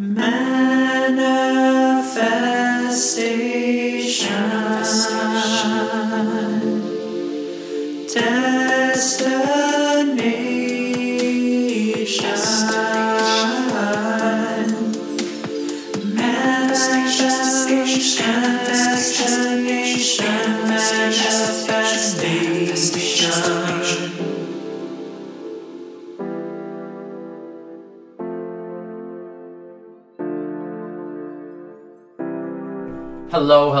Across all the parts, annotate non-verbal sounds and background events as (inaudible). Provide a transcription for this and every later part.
Manifestation. Destination.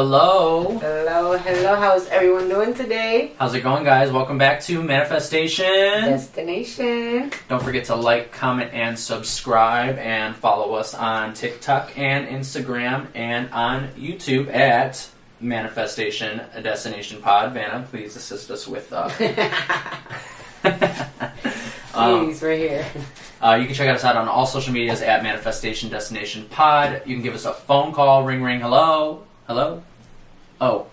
Hello, hello. Hello. How's everyone doing today? How's it going, guys? Welcome back to Manifestation. Destination. Don't forget to like, comment, and subscribe, and follow us on TikTok and Instagram, and on YouTube at Manifestation Destination Pod. Vanna, please assist us with. Uh, (laughs) (laughs) um, Please, right here. Uh, you can check us out on all social medias at Manifestation Destination Pod. You can give us a phone call, ring ring, hello, hello. Oh,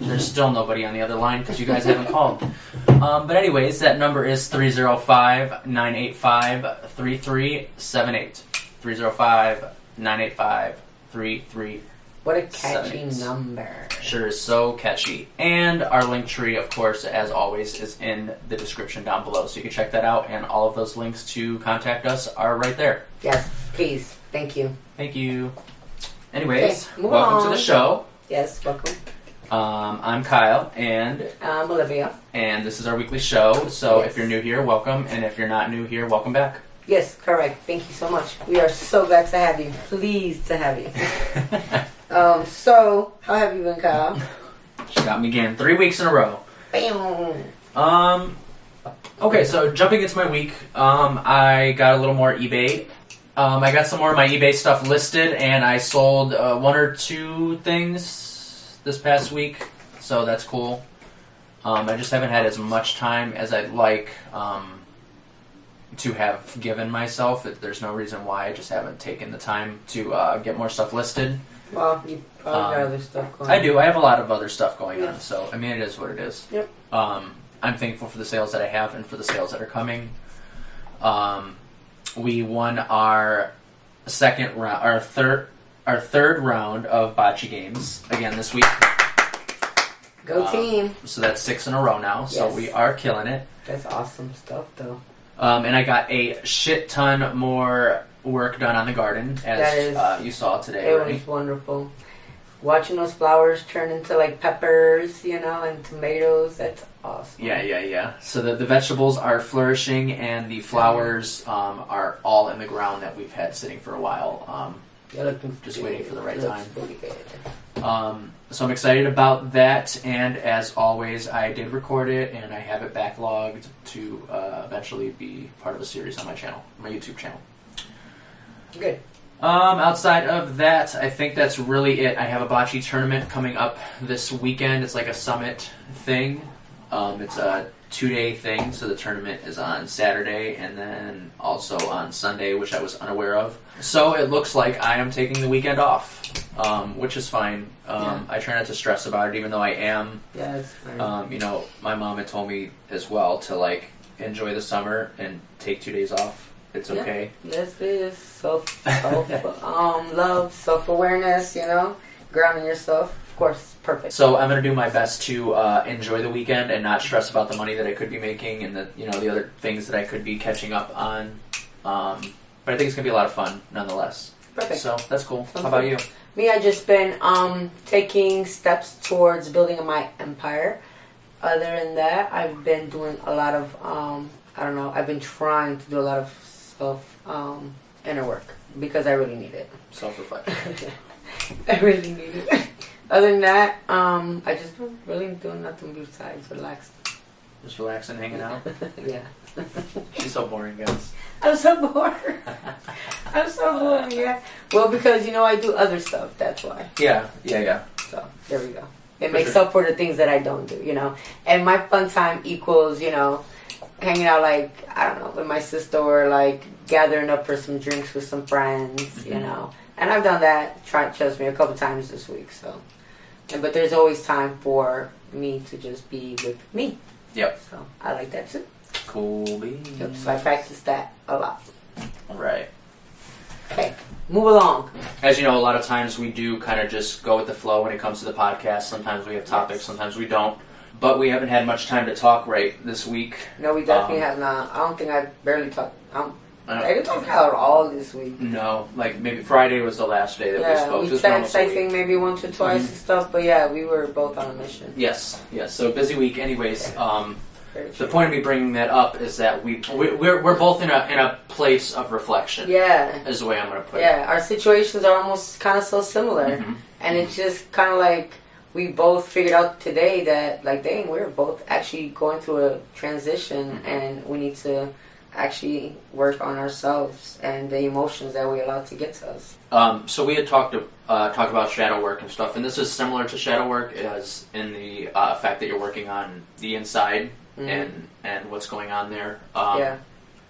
there's still nobody on the other line because you guys haven't (laughs) called. Um, but anyways, that number is 305-985-3378. 305-985-3378. What a catchy number. Sure is so catchy. And our link tree, of course, as always, is in the description down below. So you can check that out, and all of those links to contact us are right there. Yes, please. Thank you. Thank you. Anyways, Okay, welcome to the show. Yes, welcome. Um, I'm Kyle, and I'm Olivia. and this is our weekly show. So Yes. if you're new here, welcome, and if you're not new here, welcome back. Yes, correct. Thank you so much. We are so glad to have you. Pleased to have you. (laughs) Um, so, how have you been, Kyle? she got me again, three weeks in a row. Bam. Um. Okay, so jumping into my week, um, I got a little more eBay. Um, I got some more of my eBay stuff listed, and I sold uh, one or two things this past week, so that's cool. Um, I just haven't had as much time as I'd like um, to have given myself. There's no reason why I just haven't taken the time to uh, get more stuff listed. Well, you probably got Um, other stuff going I do. I have a lot of other stuff going Yeah. on, so I mean, it is what it is. Yep. Um, I'm thankful for the sales that I have and for the sales that are coming. Um, we won our second round, our third, our third round of bocce games again this week. Go Um, team. So that's six in a row now. So Yes. we are killing it. That's awesome stuff, though. Um, and I got a shit ton more work done on the garden, as is- uh, you saw today. It right? was wonderful. Watching those flowers turn into like peppers, you know, and tomatoes. That's awesome. Yeah, yeah, yeah. So the, the vegetables are flourishing and the flowers um, are all in the ground that we've had sitting for a while. Um, Just waiting for the right time. um, so I'm excited about that. And as always, I did record it and I have it backlogged to uh, eventually be part of a series on my channel, my YouTube channel. Good. Um, outside of that, I think that's really it. I have a bocce tournament coming up this weekend. It's like a summit thing. Um, it's a two day thing, so the tournament is on Saturday and then also on Sunday, which I was unaware of. So it looks like I am taking the weekend off, um, which is fine. Um, I try not to stress about it, even though I am. Yeah, it's fine. Um, you know, my mom had told me as well to like enjoy the summer and take two days off. It's Yeah. okay. this is self, self (laughs) um, love, self awareness. You know, grounding yourself. Of course, perfect. So I'm gonna do my best to uh, enjoy the weekend and not stress about the money that I could be making and the you know the other things that I could be catching up on. Um, but I think it's gonna be a lot of fun nonetheless. Perfect. So that's cool. Sounds How about good. you? Me, I just been um, taking steps towards building my empire. Other than that, I've been doing a lot of um, I don't know. I've been trying to do a lot of self um, inner work because I really need it. Self reflection. (laughs) I really need it. Other than that, um, I just really doing nothing besides relax. Just relaxing, hanging out. (laughs) yeah. She's so boring, guys. I'm so bored. I'm so bored. Yeah. Well, because you know I do other stuff. That's why. Yeah, yeah, yeah. So there we go. It For makes sure. up for the things that I don't do, you know. And my fun time equals, you know, hanging out like I don't know with my sister or like gathering up for some drinks with some friends, you Mhm. know. And I've done that, try trust me, a couple times this week. So, and, but there's always time for me to just be with me. Yep. So I like that too. Cool beans. Yep. So I practice that a lot. All right. Okay. move along. As you know, a lot of times we do kind of just go with the flow when it comes to the podcast. Sometimes we have topics, Yes. sometimes we don't. But we haven't had much time to talk right this week. No, we definitely Um, have not. I don't think I barely talked. I I didn't talk out all this week. No, like maybe Friday was the last day that we Yeah, spoke. we text I think maybe once or twice Mhm. and stuff, but yeah, we were both on a mission. Yes, yes. So busy week, anyways. Um, the point of me bringing that up is that we we- we're we're both in a in a place of reflection. Yeah, Is the way I'm going to put it. yeah. Our situations are almost kind of so similar, Mhm. and it's just kind of like we both figured out today that like, dang, we're both actually going through a transition, Mhm. and we need to actually work on ourselves and the emotions that we allow to get to us. Um, so we had talked uh, talked about shadow work and stuff, and this is similar to shadow work as in the uh, fact that you're working on the inside Mhm. and and what's going on there. Um, yeah,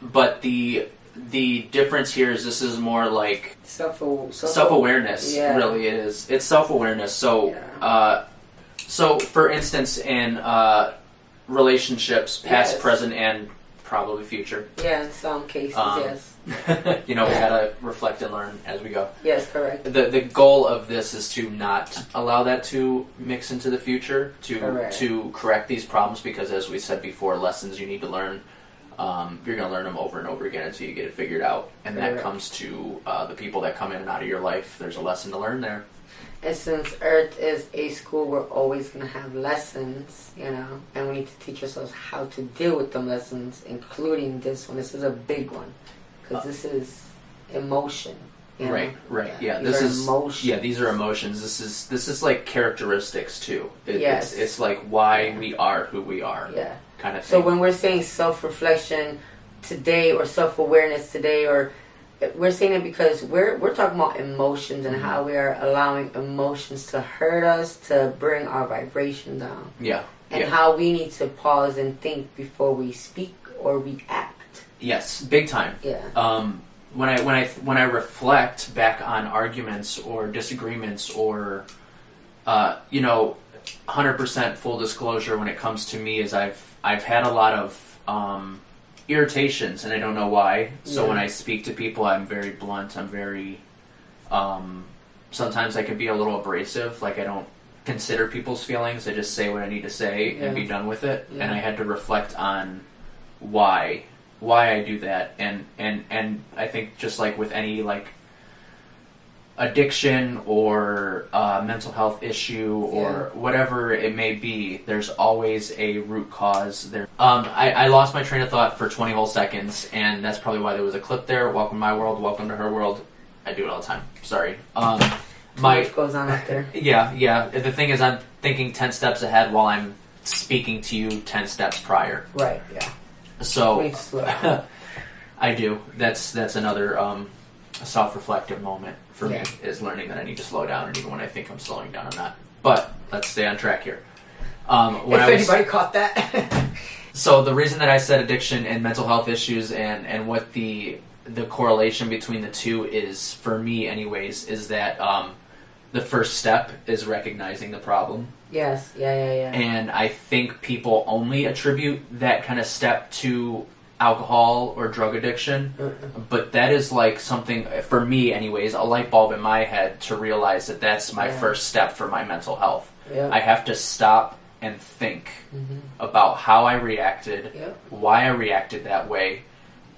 But the the difference here is this is more like self self awareness. Yeah. Really, it is. It's self awareness. So, Yeah. uh, so for instance, in uh, relationships, past, Yes. present, and probably future, Yeah, in some cases, Um, yes, (laughs) you know, we gotta reflect and learn as we go. yes, correct. The the goal of this is to not allow that to mix into the future, to Correct. to correct these problems because, as we said before, lessons you need to learn. Um, you're going to learn them over and over again until you get it figured out, and that Correct. comes to uh, the people that come in and out of your life. There's a lesson to learn there. And since Earth is a school, we're always going to have lessons, you know, and we need to teach ourselves how to deal with them lessons, including this one. This is a big one because this is emotion. you know? Right, right, yeah. These this is emotions. yeah. These are emotions. This is this is like characteristics too. It, Yes. it's, it's like why we are who we are, Yeah. Kind of So when we're saying self-reflection today or self-awareness today, or we're saying it because we're we're talking about emotions and how we are allowing emotions to hurt us, to bring our vibration down. yeah, and yeah. how we need to pause and think before we speak or react. yes, big time. Yeah. um, when I when I when I reflect back on arguments or disagreements or uh, you know, hundred percent full disclosure when it comes to me is I've I've had a lot of um, irritations and I don't know why. So Yeah. when I speak to people, I'm very blunt. I'm very um, sometimes I can be a little abrasive. Like I don't consider people's feelings. I just say what I need to say and be done with it. Yeah. And I had to reflect on why why I do that and and and I think just like with any like addiction or uh, mental health issue or whatever it may be there's always a root cause there um, I, I lost my train of thought for 20 whole seconds and that's probably why there was a clip there welcome to my world welcome to her world I do it all the time sorry um, my goes on up there. (laughs) yeah, yeah. The thing is, I'm thinking ten steps ahead while I'm speaking to you ten steps prior. Right. Yeah. So We need to slow down. (laughs) I do. That's that's another um, self-reflective moment for Yeah. me is learning that I need to slow down, and even when I think I'm slowing down, I'm not. But let's stay on track here. Um, when if I was, anybody caught that. (laughs) so the reason that I said addiction and mental health issues and and what the the correlation between the two is for me, anyways, is that um, the first step is recognizing the problem. yes. Yeah. Yeah. Yeah. And I think people only attribute that kind of step to alcohol or drug addiction. But that is like something, for me, anyways, a light bulb in my head to realize that that's my Yeah. first step for my mental health. Yep. I have to stop and think Mhm. about how I reacted, Yep. why I reacted that way,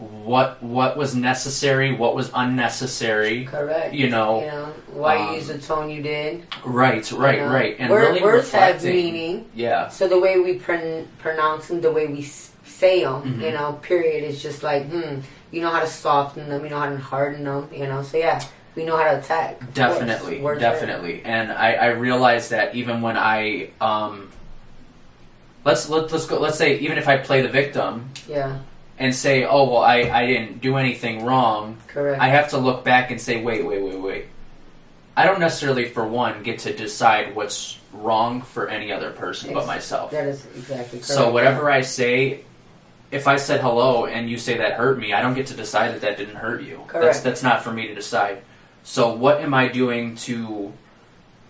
what what was necessary, what was unnecessary. Correct. You know, You know why um, you use the tone you did. Right, right, you know? right, and Word- really words have meaning. Yeah, So the way we pron- pronounce them, the way we say them, Mhm. you know, period, is just like, hmm, you know how to soften them, you know how to harden them, you know. So yeah, we know how to attack. Definitely. Words definitely, and I, I realize that even when I um, let's let, let's go. Let's say even if I play the victim Yeah, and say, oh well, I, I didn't do anything wrong, correct. I have to look back and say, wait, wait, wait, wait. I don't necessarily, for one, get to decide what's wrong for any other person but Ex- myself. that is exactly correct. So whatever I say, if I said hello and you say that hurt me, I don't get to decide that that didn't hurt you. That's Correct. that's not for me to decide. So what am I doing to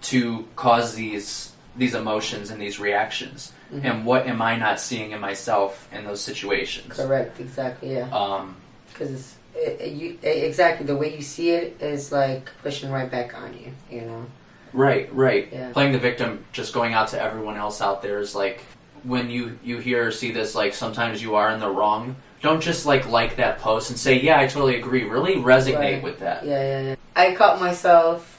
to cause these these emotions and these reactions? Mhm. And what am I not seeing in myself in those situations? Correct, exactly, yeah. Um, Because it's it, it- you, exactly the way you see it is like pushing right back on you. You know. Right, right. Yeah. Playing the victim, just going out to everyone else out there is like when you you hear or see this. Like sometimes you are in the wrong. Don't just like like that post and say, "Yeah, I totally agree." Really resonate Right. with that. Yeah, yeah, yeah. I caught myself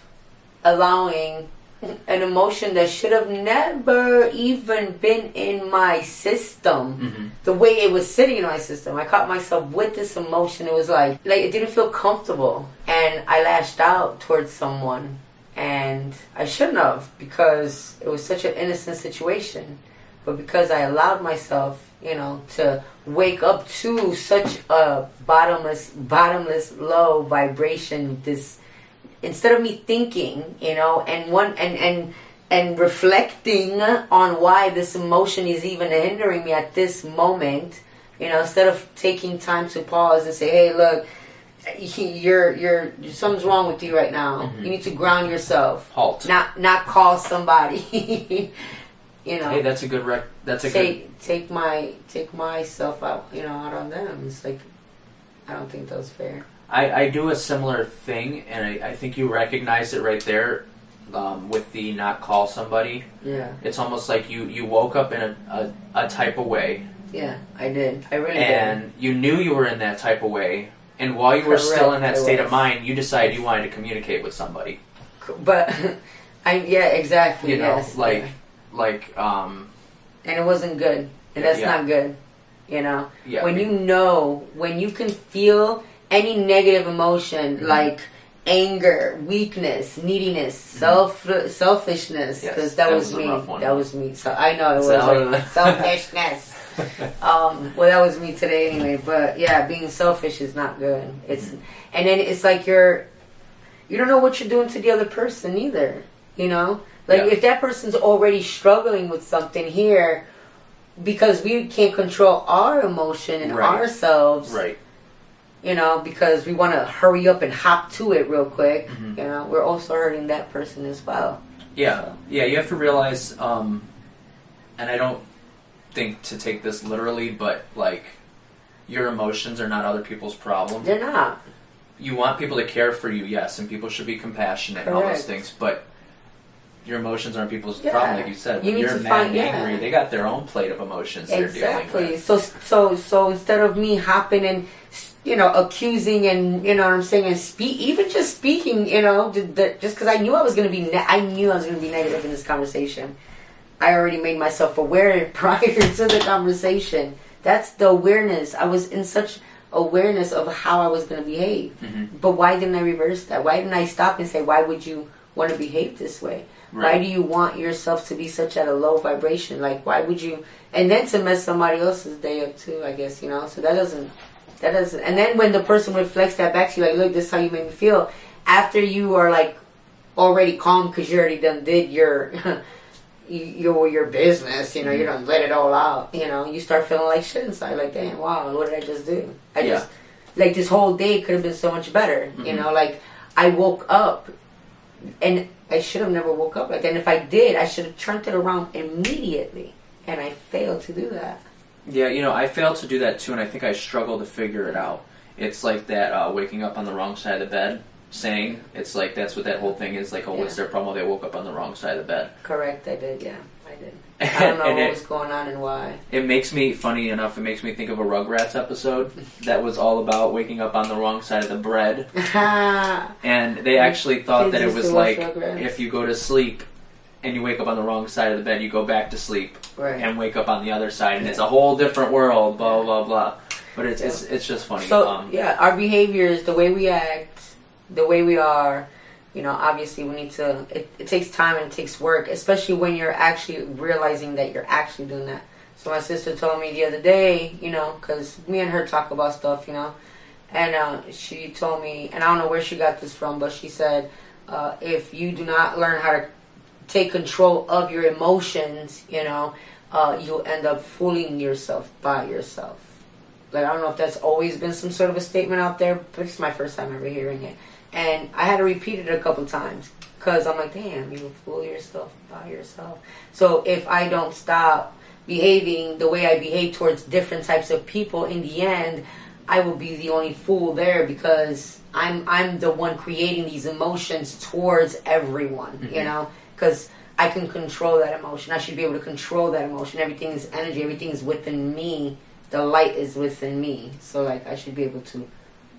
allowing (laughs) an emotion that should have never even been in my system. hmm The way it was sitting in my system, I caught myself with this emotion. It was like, like it didn't feel comfortable, and I lashed out towards someone, and I shouldn't have because it was such an innocent situation. But because I allowed myself, you know, to wake up to such a bottomless, bottomless, low vibration, this instead of me thinking, you know, and one and and and reflecting on why this emotion is even hindering me at this moment, you know, instead of taking time to pause and say, "Hey, look, you're you're something's wrong with you right now. Mhm. You need to ground yourself, Halt. not not call somebody." (laughs) you know, Hey, that's a good rec. That's a good. take take my take myself out, you know, out on them. It's like I don't think that's fair. I, I do a similar thing, and I, I think you recognize it right there um, with the not call somebody. Yeah, It's almost like you, you woke up in a, a, a type of way, yeah, I did. I really did. and you knew you were in that type of way, and while you were still in that I state of mind, you decided you wanted to communicate with somebody. But (laughs) I yeah, exactly. You know, yes, like yeah. like um and it wasn't good, and that's Yeah. not good. You know, yeah. when you know, when you can feel any negative emotion Mhm. like anger, weakness, neediness, self selfishness, Mm-hmm. Yes, because that, that was, was me. That was me. So I know it was like (laughs) selfishness. um, well, that was me today anyway. But yeah, being selfish is not good. It's and then it's like you're you don't know what you're doing to the other person either. You know, like Yeah. if that person's already struggling with something here because we can't control our emotion and Right. ourselves. right. You know, because we want to hurry up and hop to it real quick. Mhm. You know, we're also hurting that person as well. Yeah, So, yeah. You have to realize, um, and I don't think to take this literally, but like your emotions are not other people's problem. they're not. You want people to care for you, yes, and people should be compassionate and all those things, but your emotions aren't people's Yeah. problem, like you said. You When you're to mad find- yeah. angry, they got their own plate of emotions they're dealing Exactly. with. So so so instead of me hopping and you know accusing and you know what I'm saying and speak even just speaking you know the, the, just because I knew I was gonna be ne- I knew I was gonna be negative in this conversation. I already made myself aware (laughs) prior to the conversation. That's the awareness. I was in such awareness of how I was gonna behave. Mhm. But why didn't I reverse that? Why didn't I stop and say, why would you want to behave this way? Why do you want yourself to be such at a low vibration? Like, why would you? And then to mess somebody else's day up too, I guess you know. So that doesn't, that doesn't. And then when the person reflects that back to you, like, look, this is how you made me feel. After you are like already calm because you already done did your. (laughs) Your your business, you know, you don't let it all out. You know, you start feeling like shit inside. Like, damn, wow, what did I just do? I Yeah. just like this whole day could have been so much better. You Mhm. know, like I woke up and I should have never woke up like that. And if I did, I should have turned it around immediately. And I failed to do that. Yeah, you know, I failed to do that too, and I think I struggle to figure it out. It's like that uh, waking up on the wrong side of the bed saying. It's like that's what that whole thing is. Like, oh, what's their problem? They woke up on the wrong side of the bed. Correct, I did. Yeah, (laughs) I don't know what it- was going on and why. It makes me, funny enough, it makes me think of a Rugrats episode that was all about waking up on the wrong side of the bread. (laughs) And they actually thought that it was like Rugrats. if you go to sleep and you wake up on the wrong side of the bed, you go back to sleep right. and wake up on the other side, and it's a whole different world. Blah blah blah. But it's it's, it's just funny. So um, yeah, our behaviors, the way we act, the way we are, you know, obviously we need to. It, it takes time and it takes work, especially when you're actually realizing that you're actually doing that. So my sister told me the other day, you know, because me and her talk about stuff, you know, and uh, she told me, and I don't know where she got this from, but she said, uh, if you do not learn how to take control of your emotions, you know, uh, you'll end up fooling yourself by yourself. Like I don't know if that's always been some sort of a statement out there, but it's my first time ever hearing it, and I had to repeat it a couple times because I'm like, damn, you fool yourself by yourself. So if I don't stop behaving the way I behave towards different types of people, in the end, I will be the only fool there because I'm I'm the one creating these emotions towards everyone. You Mhm. know, because I can control that emotion. I should be able to control that emotion. Everything is energy. Everything is within me. The light is within me. So like I should be able to.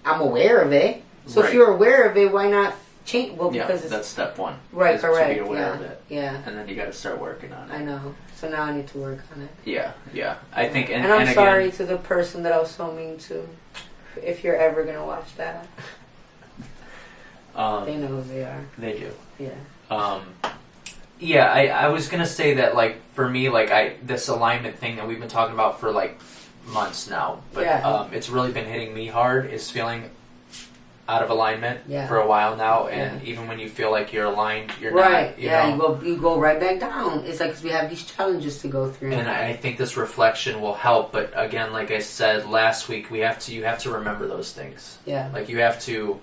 I'm aware of it. So Right. if you're aware of it, why not change? Well, yeah, because it's that's step one. right, correct. To be aware yeah, of it, yeah. and then you got to start working on it. I know. So now I need to work on it. Yeah, yeah. I think, and, And, I'm and again, sorry to the person that I was so mean to. If you're ever gonna watch that, um, they know who they are. they do. Yeah. Um, yeah, I, I was gonna say that like for me, like I this alignment thing that we've been talking about for like months now, but Yeah. um, it's really been hitting me hard. Is feeling out of alignment Yeah. for a while now, and even when you feel like you're aligned, you're right. not. You yeah. know? You go. You go right back down. It's like 'cause we have these challenges to go through. and I think this reflection will help. But again, like I said last week, we have to you have to remember those things. yeah. Like you have to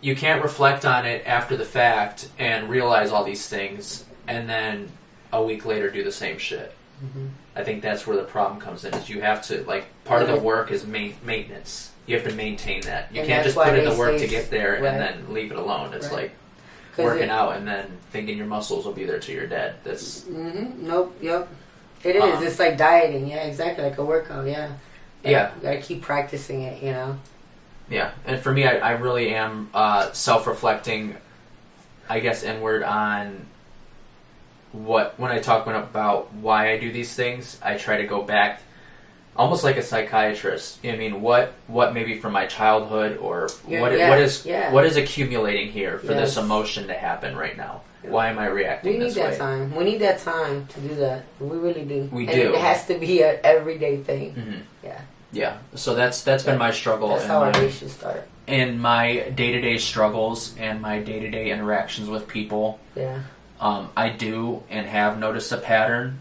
you can't reflect on it after the fact and realize all these things and then a week later do the same shit. Mhm. I think that's where the problem comes in is you have to like part of the work is main, maintenance. You have to maintain that. You And can't just put in the work to get there right. and then leave it alone. It's Right. like working it- out and then thinking your muscles will be there till you're dead. That's Mhm. Nope. Yep. It is. Um, it's like dieting. Yeah. Exactly. Like a workout. Yeah. Yeah. You gotta keep practicing it. You know. Yeah, and for me, I, I really am uh, self-reflecting, I guess, inward on what when I talk about why I do these things. I try to go back, almost like a psychiatrist. You know I mean, what what maybe from my childhood or Yeah, what yeah, what is yeah. what is accumulating here for this emotion to happen right now? Why am I reacting? We need that way? time. We need that time to do that. We really do. We and do. It has to be an everyday thing. hmm Yeah. Yeah, so that's that's been my struggle. That's and how our my- day should start. in my day-to-day struggles and my day-to-day interactions with people Yeah. um, i do and have noticed a pattern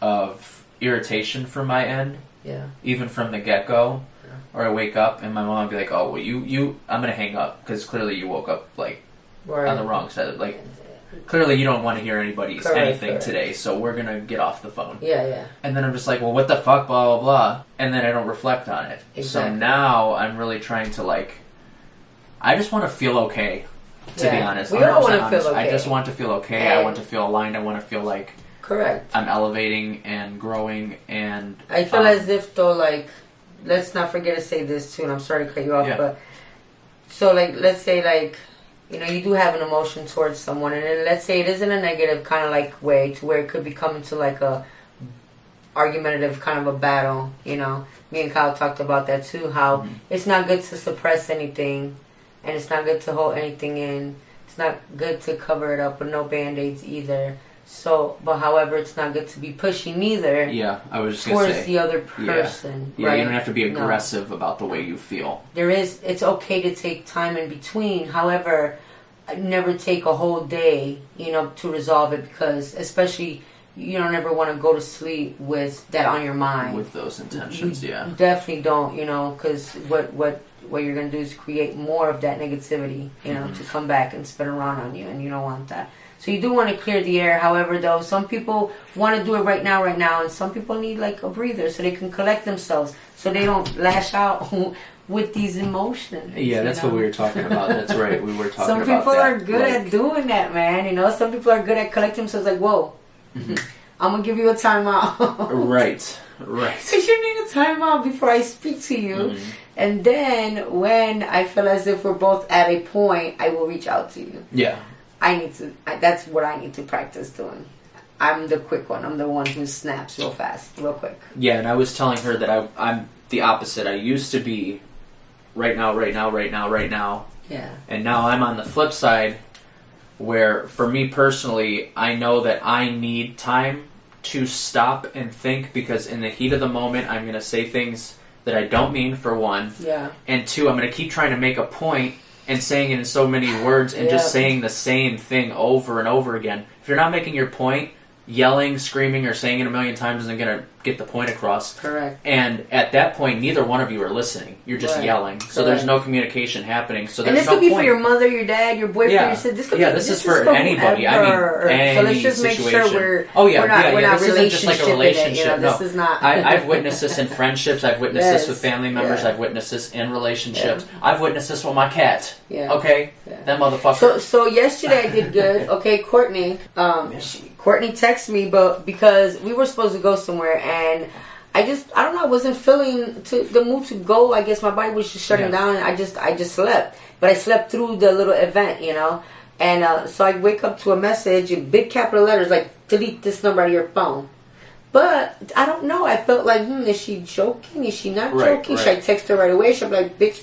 of irritation from my end Yeah. even from the get-go Yeah. or i wake up and my mom will be like oh well you you i'm gonna hang up because clearly you woke up like Right. on the wrong side like clearly you don't want to hear anybody's Correct, anything correct. today so we're gonna get off the phone Yeah, yeah. and then I'm just like, well, what the fuck, blah blah blah, and then I don't reflect on it. So now I'm really trying to like, I just want to feel okay. To be honest, We all 100% wanna feel honest. I just want to feel okay. I want to feel aligned. I want to feel like Correct. I'm elevating and growing. And I feel um, as if though, like, let's not forget to say this too. And I'm sorry to cut you off, Yeah. but so like, let's say like, you know, you do have an emotion towards someone, and then let's say it is in a negative kind of like way to where it could become into like a argumentative kind of a battle. You know, me and Kyle talked about that too. How Mhm. it's not good to suppress anything, and it's not good to hold anything in. It's not good to cover it up with no band aids either. So, but however, it's not good to be pushy neither yeah, I was just towards say, the other Yeah. person. yeah, right? you don't have to be No. aggressive about the way you feel. There is. It's okay to take time in between. However, I never take a whole day, you know, to resolve it because, especially, you don't ever want to go to sleep with that on your mind. With those intentions, you yeah, definitely don't. You know, because what what what you're gonna do is create more of that negativity. You know, Mhm. to come back and spin around on you, and you don't want that. So you do want to clear the air. However, though, some people want to do it right now, right now, and some people need like a breather so they can collect themselves, so they don't lash out (laughs) with these emotions. yeah. That's know? what we were talking about. That's right. We were (laughs) talking Some about Some people that. are good Like, at doing that, man. You know, some people are good at collecting themselves. Like, whoa, (laughs) Mhm. I'm gonna give you a timeout. right, right. Because you need a timeout before I speak to you. Mhm. And then when I feel as if we're both at a point, I will reach out to you. Yeah, I need to. I, that's what I need to practice doing. I'm the quick one. I'm the one who snaps real fast, real quick. Yeah, and I was telling her that I, I'm the opposite. I used to be right now, right now, right now, right now, Yeah. and now I'm on the flip side where, for me personally, I know that I need time to stop and think because in the heat of the moment, I'm going to say things that I don't mean, for one, Yeah. and two, I'm going to keep trying to make a point and saying it in so many words and Yeah. just saying the same thing over and over again. If you're not making your point, yelling, screaming, or saying it a million times isn't going to get the point across. Correct. And at that point, neither one of you are listening. You're just Right. yelling. So there's no communication happening. So And this no could be point. for your mother, your dad, your boyfriend, Yeah. your sister. This could Yeah, be, this is for anybody. I mean, any so let's just make sure we're Oh, yeah, we're not yeah, we're yeah, not this isn't just like a relationship. it, you know, this no. is not. I, I've (laughs) witnessed this in friendships. I've witnessed Yes. this with family members. Yeah. I've witnessed this in relationships. I've witnessed this with my cat. Yeah. Okay, that motherfucker. So so yesterday I did good. (laughs) Okay, Courtney. Um, she, Courtney texted me, but because we were supposed to go somewhere, and I just I don't know I wasn't feeling to the mood to go. I guess my body was just shutting Yeah. down, and I just I just slept. But I slept through the little event, you know. And uh, so I wake up to a message in big capital letters like delete this number out of your phone. But I don't know. I felt like, hmm, is she joking? Is she not Right, joking? Should. I text her right away? Should I be like, bitch,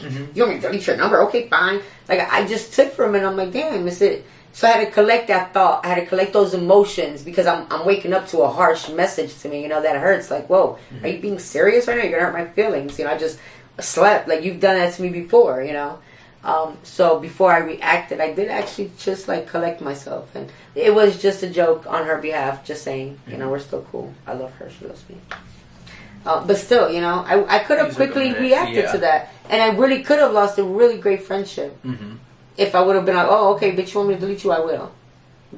Mhm. you want me to delete your number? Okay, fine. Like I just took from it. I'm like, damn, is it? So I had to collect that thought. I had to collect those emotions because I'm I'm waking up to a harsh message to me. You know that hurts. Like, whoa, are you being serious right now? You're gonna hurt my feelings. You know, I just slept. Like you've done that to me before. You know. Um, so before I reacted, I did actually just like collect myself, and it was just a joke on her behalf. Just saying, you know, we're still cool. I love her. She loves me. Uh, but still, you know, I, I could have quickly reacted yeah. to that, and I really could have lost a really great friendship Mhm. If I would have been like, "Oh, okay, bitch, you want me to delete you? I will."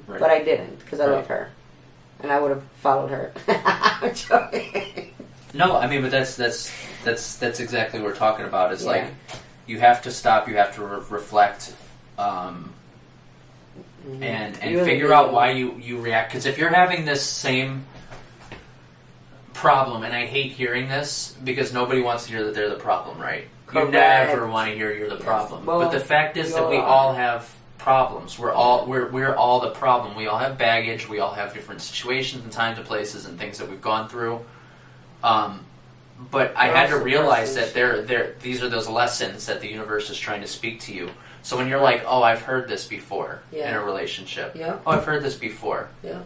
Right. But I didn't because I Right. love her, and I would have followed her. (laughs) I'm joking. No, I mean, but that's that's that's that's exactly what we're talking about. It's Yeah. like you have to stop. You have to re- reflect. Um, and and really figure out why you you react because if you're having this same problem and i hate hearing this because nobody wants to hear that they're the problem right Correct. you never want to hear you're the problem Well, but the fact is that we all have problems we're all we're, we're all the problem we all have baggage we all have different situations and times and places and things that we've gone through um, but I had to realize that there, there, these are those lessons that the universe is trying to speak to you. So when you're like, "Oh, I've heard this before Yeah. in a relationship," Yeah, "Oh, I've heard this before," Yeah.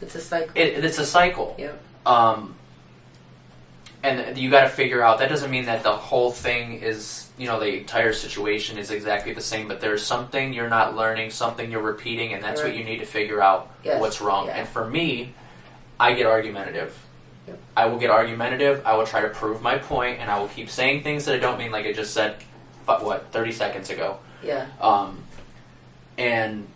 it's a cycle. it, it's a cycle. Yeah. Um, and you got to figure out. That doesn't mean that the whole thing is, you know, the entire situation is exactly the same. But there's something you're not learning, something you're repeating, and that's what you need to figure out Yes. what's wrong. Yeah. And for me, I get argumentative. Yep. I will get argumentative. I will try to prove my point, and I will keep saying things that I don't mean, like I just said. What, thirty seconds ago? Yeah. um, and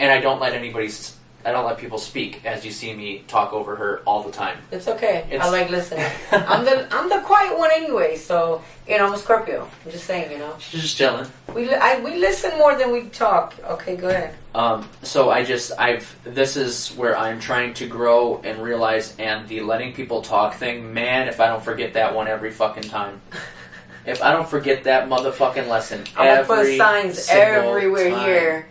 and I don't let anybody, s- I don't let people speak. As you see me talk over her all the time. It's okay. I It's- like listening. (laughs) I'm the I'm the quiet one anyway. So you know, I'm a Scorpio. I'm just saying. You know, She's just chilling. we I, we listen more than we talk. Okay, go ahead. Um, so I just I've this is where I'm trying to grow and realize, and the letting people talk thing. Man, if I don't forget that one every fucking time. (laughs) If I don't forget that motherfucking lesson, I'm gonna put signs everywhere time. here.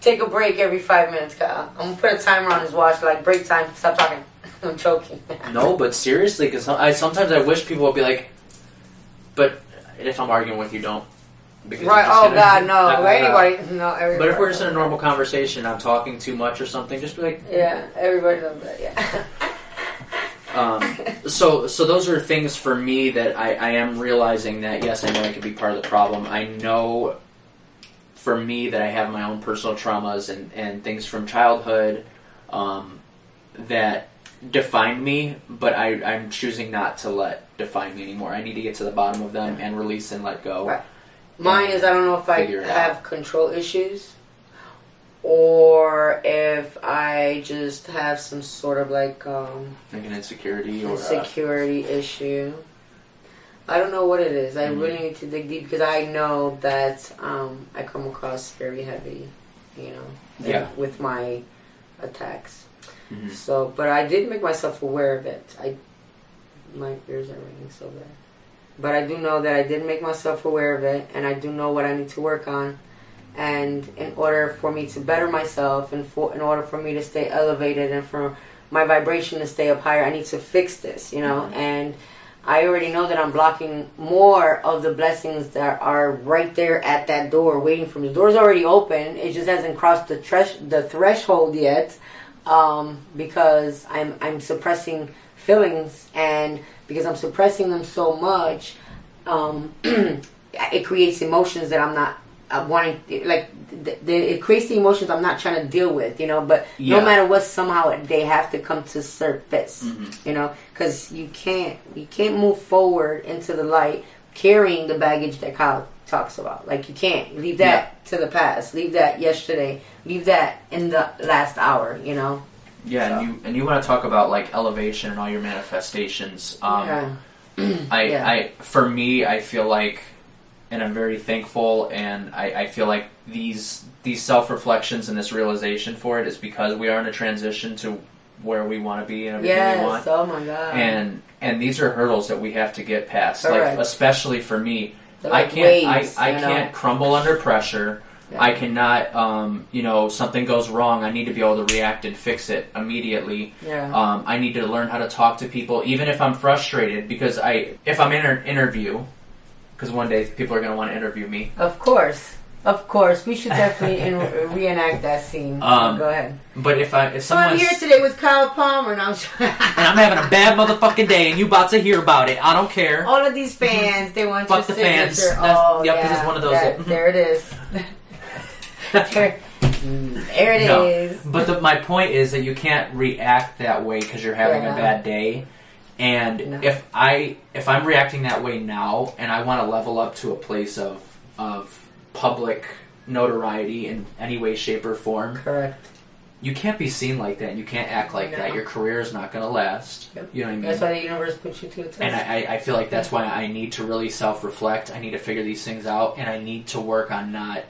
Take a break every five minutes, Kyle. I'm gonna put a timer on his watch, like break time. Stop talking. (laughs) I'm choking. (laughs) No, but seriously, because I sometimes I wish people would be like, but if I'm arguing with you, don't. Because Right? Oh God, (laughs) no. Uh, Anybody? No. Everybody. But if we're just in a normal conversation, I'm talking too much or something, just be like, Yeah, everybody does that. Yeah. um, so so those are things for me that I, I am realizing that yes, I know I could be part of the problem. I know for me that I have my own personal traumas and, and things from childhood um, that define me, but I, I'm choosing not to let define me anymore. I need to get to the bottom of them and release and let go. Right. Mine is I don't know if I have control issues or if I just have some sort of like um, Like an insecurity or insecurity issue. I don't know what it is. I Mhm. really need to dig deep because I know that um, I come across very heavy, you know, Yeah. with my attacks. Mhm. So, but I did make myself aware of it. I, my ears are ringing so bad. But I do know that I did make myself aware of it, and I do know what I need to work on. And in order for me to better myself, and for in order for me to stay elevated, and for my vibration to stay up higher, I need to fix this. You know, Mhm. and I already know that I'm blocking more of the blessings that are right there at that door, waiting for me. The door's already open. It just hasn't crossed the thresh the threshold yet um, because I'm I'm suppressing feelings, and because I'm suppressing them so much, um, (clears throat) it creates emotions that I'm not uh, wanting like th- th- it creates the emotions I'm not trying to deal with, you know. But Yeah. no matter what, somehow they have to come to surface, Mhm. you know, because you can't you can't move forward into the light carrying the baggage that Kyle talks about. Like you can't leave that to the past, leave that yesterday, leave that in the last hour, you know. Yeah, So. and you and you want to talk about like elevation and all your manifestations. Um, yeah. I, (clears throat) Yeah. I, for me, I feel like, and I'm very thankful, and I, I feel like these these self reflections and this realization for it is because we are in a transition to where we want to be and everything we want. Yes. Oh my god. And and these are hurdles that we have to get past. Correct. Like especially for me, They're I like can't waves, I, I can't crumble under pressure. Yeah. I cannot, um, you know, something goes wrong. I need to be able to react and fix it immediately. Yeah. Um, I need to learn how to talk to people, even if I'm frustrated, because I, if I'm in an interview, because one day people are going to want to interview me. Of course. Of course. We should definitely (laughs) in- reenact that scene. Um, Go ahead. But if I, if So I'm someone's, here today with Kyle Palmer, and I'm (laughs) and I'm having a bad motherfucking day, and you about to hear about it, I don't care. all of these mm-hmm. fans. They want to Fuck your the fans. oh, yep, yeah. this is one of those That- that- mm-hmm. there it is. (laughs) there, mm, there it No. is. But the, my point is that you can't react that way because you're having Yeah. a bad day. And No. if I if I'm reacting that way now, and I want to level up to a place of of public notoriety in any way, shape, or form, Correct. you can't be seen like that. and You can't act like that. Your career is not going to last. Yep. You know what I mean? That's why the universe puts you to a test. and I, I- I feel like that's why I need to really self reflect. I need to figure these things out, and I need to work on not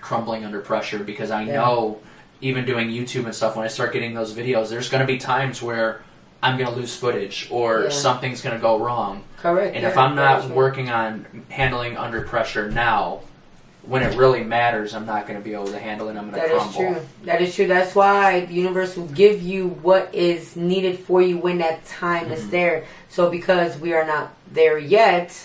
crumbling under pressure because I Yeah. know, even doing YouTube and stuff, when I start getting those videos, there's going to be times where I'm going to lose footage or Yeah. something's going to go wrong. Correct. And yeah, if I'm not true. working on handling under pressure now, when it really matters, I'm not going to be able to handle it. I'm going to crumble. That is true. That is true. That's why the universe will give you what is needed for you when that time is Mhm. there. So because we are not there yet,